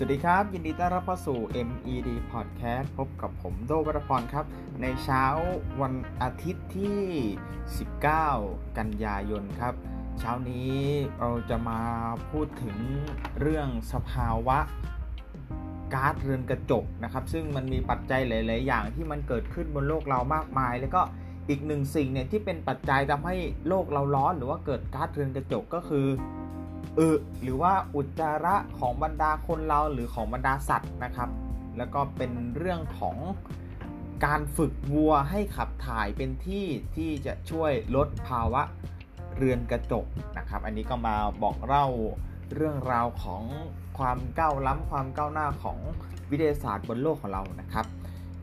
สวัสดีครับ ยินดีต้อนรับเข้าสู่ MED Podcast พบกับผมโดวัตพรครับ ในเช้าวันอาทิตย์ที่ 19 กันยายนครับ เช้านี้เราจะมาพูดถึงเรื่องสภาวะก๊าซเรือนกระจกนะครับ ซึ่งมันมีปัจจัยหลาย ๆ อย่างที่มันเกิดขึ้นบนโลกเรามากมาย แล้วก็อีกหนึ่งสิ่งเนี่ยที่เป็นปัจจัยทำให้โลกเราร้อน หรือว่าเกิดก๊าซเรือนกระจกก็คือ อึหรือว่าอุจจาระของบรรดาคนเราหรือของบรรดาสัตว์นะครับ แล้วก็เป็นเรื่องของการฝึกวัวให้ขับถ่ายเป็นที่ที่จะช่วยลดภาวะเรือนกระจกนะครับ อันนี้ก็มาบอกเล่าเรื่องราวของความก้าวล้ำความก้าวหน้าของวิทยาศาสตร์บนโลกของเรานะครับ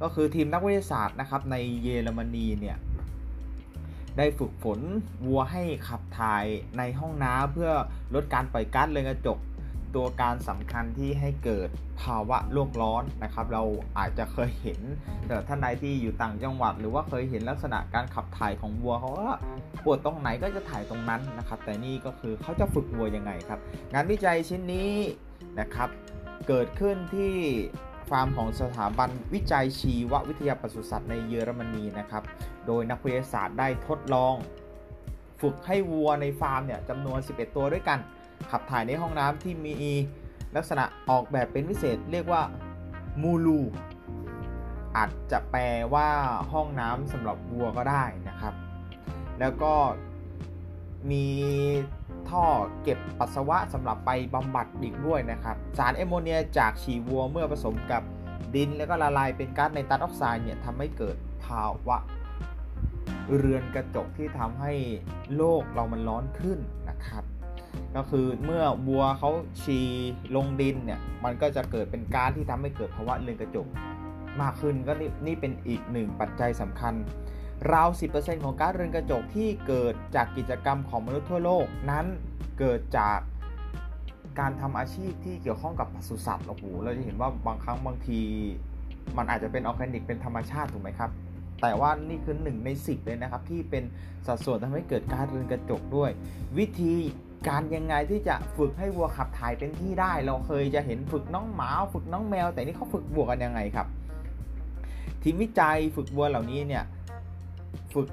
ก็คือทีมนักวิทยาศาสตร์นะครับในเยอรมนีเนี่ย ได้ฝึกฝนวัวให้ขับถ่ายในห้องน้ำเพื่อลดการปล่อยก๊าซเรือนกระจก ตัวการสำคัญที่ให้เกิดภาวะโลกร้อนนะครับ เราอาจจะเคยเห็นแต่ท่านใดที่อยู่ต่างจังหวัด หรือว่าเคยเห็นลักษณะการขับถ่ายของวัวเขาก็ปวดตรงไหนก็จะถ่ายตรงนั้นนะครับ แต่นี่ก็คือเขาจะฝึกวัวยังไงครับ งานวิจัยชิ้นนี้นะครับ เกิดขึ้นที่ฟาร์มของสถาบันวิจัยชีววิทยาปศุสัตว์ในเยอรมนีนะครับ โดยนักวิทยาศาสตร์ได้ทดลอง ฝึกให้วัวในฟาร์มเนี่ยจำนวน 11 ตัวด้วยกัน ขับถ่ายในห้องน้ำที่มีลักษณะออกแบบเป็นพิเศษเรียกว่ามูลูอาจจะแปลว่าห้องน้ำสำหรับวัวก็ได้นะครับ แล้วก็มีท่อเก็บปัสสาวะสำหรับไปบำบัดอีกด้วยนะครับ สารแอมโมเนียจากฉี่วัวเมื่อผสมกับดินแล้วก็ละลายเป็นก๊าซไนตรัสออกไซด์เนี่ยทำให้เกิดภาวะ เรือนกระจกที่ทำให้โลกเรามันร้อนขึ้นนะครับ ก็คือเมื่อวัวเขาฉี่ลงดินเนี่ยมันก็จะเกิดเป็นกาซที่ทำให้เกิดภาวะเรือนกระจกมากขึ้นก็นี่เป็นอีกหนึ่งปัจจัยสำคัญราว 10%ของก๊าซเรือนกระจกที่เกิดจากกิจกรรมของมนุษย์ทั่วโลกนั้นเกิดจากการทำอาชีพที่เกี่ยวข้องกับปศุสัตว์โอ้โหเราจะเห็นว่าบางครั้งบางที มันอาจจะเป็นออร์แกนิกเป็นธรรมชาติถูกไหมครับ แต่ว่านี่คือหนึ่งใน 10 เลยนะครับ ที่เป็นสัดส่วนทำให้เกิดก๊าซเรือนกระจกด้วย วิธีการยังไงที่จะฝึกให้วัวขับถ่ายเป็นที่ได้ เราเคยจะเห็นฝึกน้องหมาฝึกน้องแมว แต่นี่เขาฝึกวัวกันยังไงครับ ทีมวิจัยฝึกวัวเหล่านี้เนี่ยฝึก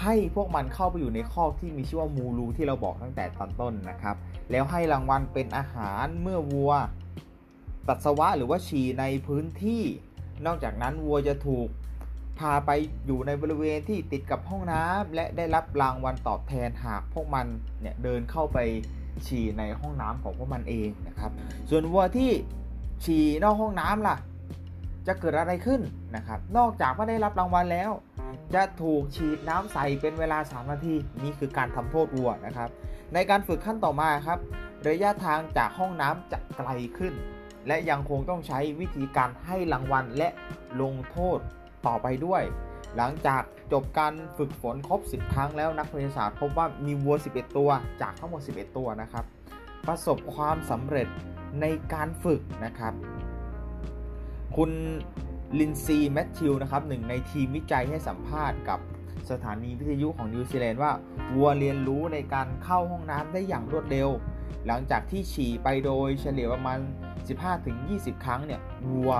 ให้พวกมันเข้าไปอยู่ในคอกที่มีชื่อว่า MooLoo ที่เราบอกตั้งแต่ตอนต้นนะครับ แล้วให้รางวัลเป็นอาหารเมื่อวัวปัสสาวะหรือว่าฉี่ในพื้นที่ นอกจากนั้นวัวจะถูก พาไปอยู่ในบริเวณที่ติดกับห้องน้ำและได้รับรางวัลตอบแทนหากพวกมันเนี่ยเดินเข้าไปฉี่ในห้องน้ำของพวกมันเองนะครับ ส่วนวัวที่ฉี่นอกห้องน้ำล่ะ จะเกิดอะไรขึ้นนะครับ นอกจากว่าได้รับรางวัลแล้ว จะถูกฉีดน้ำใส่เป็นเวลา 3 นาทีนี่คือการทำโทษวัวนะครับ ในการฝึกขั้นต่อมาครับ ระยะทางจากห้องน้ำจะไกลขึ้น และยังคงต้องใช้วิธีการให้รางวัลและลงโทษ ต่อไปด้วย หลังจากจบการฝึกฝนครบ 10 ครั้งแล้วนักวิทยาศาสตร์พบว่ามีวัว 11 ตัวจากทั้งหมด 11 ตัวนะครับ ประสบความสำเร็จในการฝึกนะครับ คุณลินซีแมทธิวนะครับหนึ่งในทีมวิจัยให้สัมภาษณ์กับสถานีวิทยุของนิวซีแลนด์ว่าวัวเรียนรู้ในการเข้าห้องน้ำได้อย่างรวดเร็ว หลังจากที่ฉี่ไปโดยเฉลี่ยประมาณ 15-20 ครั้งเนี่ยวัว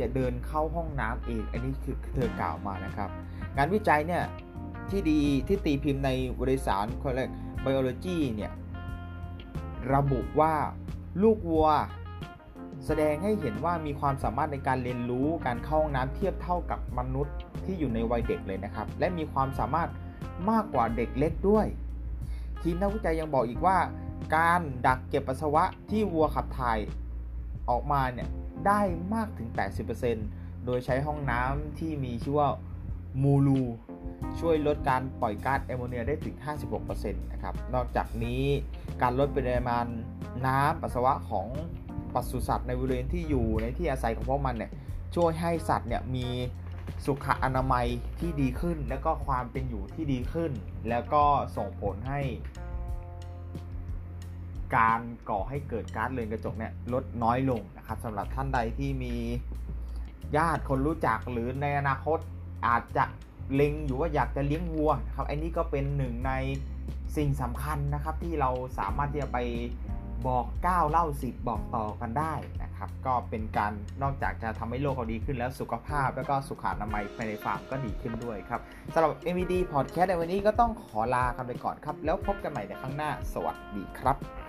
จะเดินเข้าห้องน้ำเอง อันนี้คือเธอกล่าวมานะครับ งานวิจัยเนี่ยที่ดีที่ตีพิมพ์ในวารสาร Collect Biology เนี่ยระบุว่าลูกวัว แสดงให้เห็นว่ามีความสามารถในการเรียนรู้การเข้าห้องน้ำเทียบเท่ากับมนุษย์ที่อยู่ในวัยเด็กเลยนะครับ และมีความสามารถมากกว่าเด็กเล็กด้วย ทีมนักวิจัยยังบอกอีกว่า การดักเก็บปัสสาวะที่วัวขับถ่ายออกมาเนี่ย ได้มากถึง 80%โดยใช้ห้องน้ำที่มีชื่อว่ามูลูช่วยลดการปล่อยก๊าซแอมโมเนียได้ถึง 56%นะครับ นอกจากนี้การลดปริมาณน้ำปัสสาวะของปศุสัตว์ในบริเวณที่อยู่ในที่อาศัยของพวกมันเนี่ยช่วยให้สัตว์เนี่ยมีสุขอนามัยที่ดีขึ้น แล้วก็ความเป็นอยู่ที่ดีขึ้น แล้วก็ส่งผลให้ การก่อให้เกิดก๊าซเรือนกระจกเนี่ยลดน้อยลงนะครับสำหรับท่านใดที่มีญาติคนรู้จักหรือในอนาคตอาจจะเล็งอยู่ว่าอยากจะเลี้ยงวัวนะครับไอันนี้ก็เป็นหนึ่งในสิ่งสำคัญนะครับที่เราสามารถที่จะไปบอก9เล่า10 บอกต่อกันได้นะครับ ก็เป็นการนอกจากจะทำให้โลกเขาดีขึ้นแล้วสุขภาพ แล้วก็สุขอนามัยภายในฟาร์มก็ดีขึ้นด้วยครับสำหรับ MVD Podcast ในวันนี้ก็ต้องขอลากันไปก่อนครับ แล้วพบกันใหม่ในครั้งหน้า สวัสดีครับ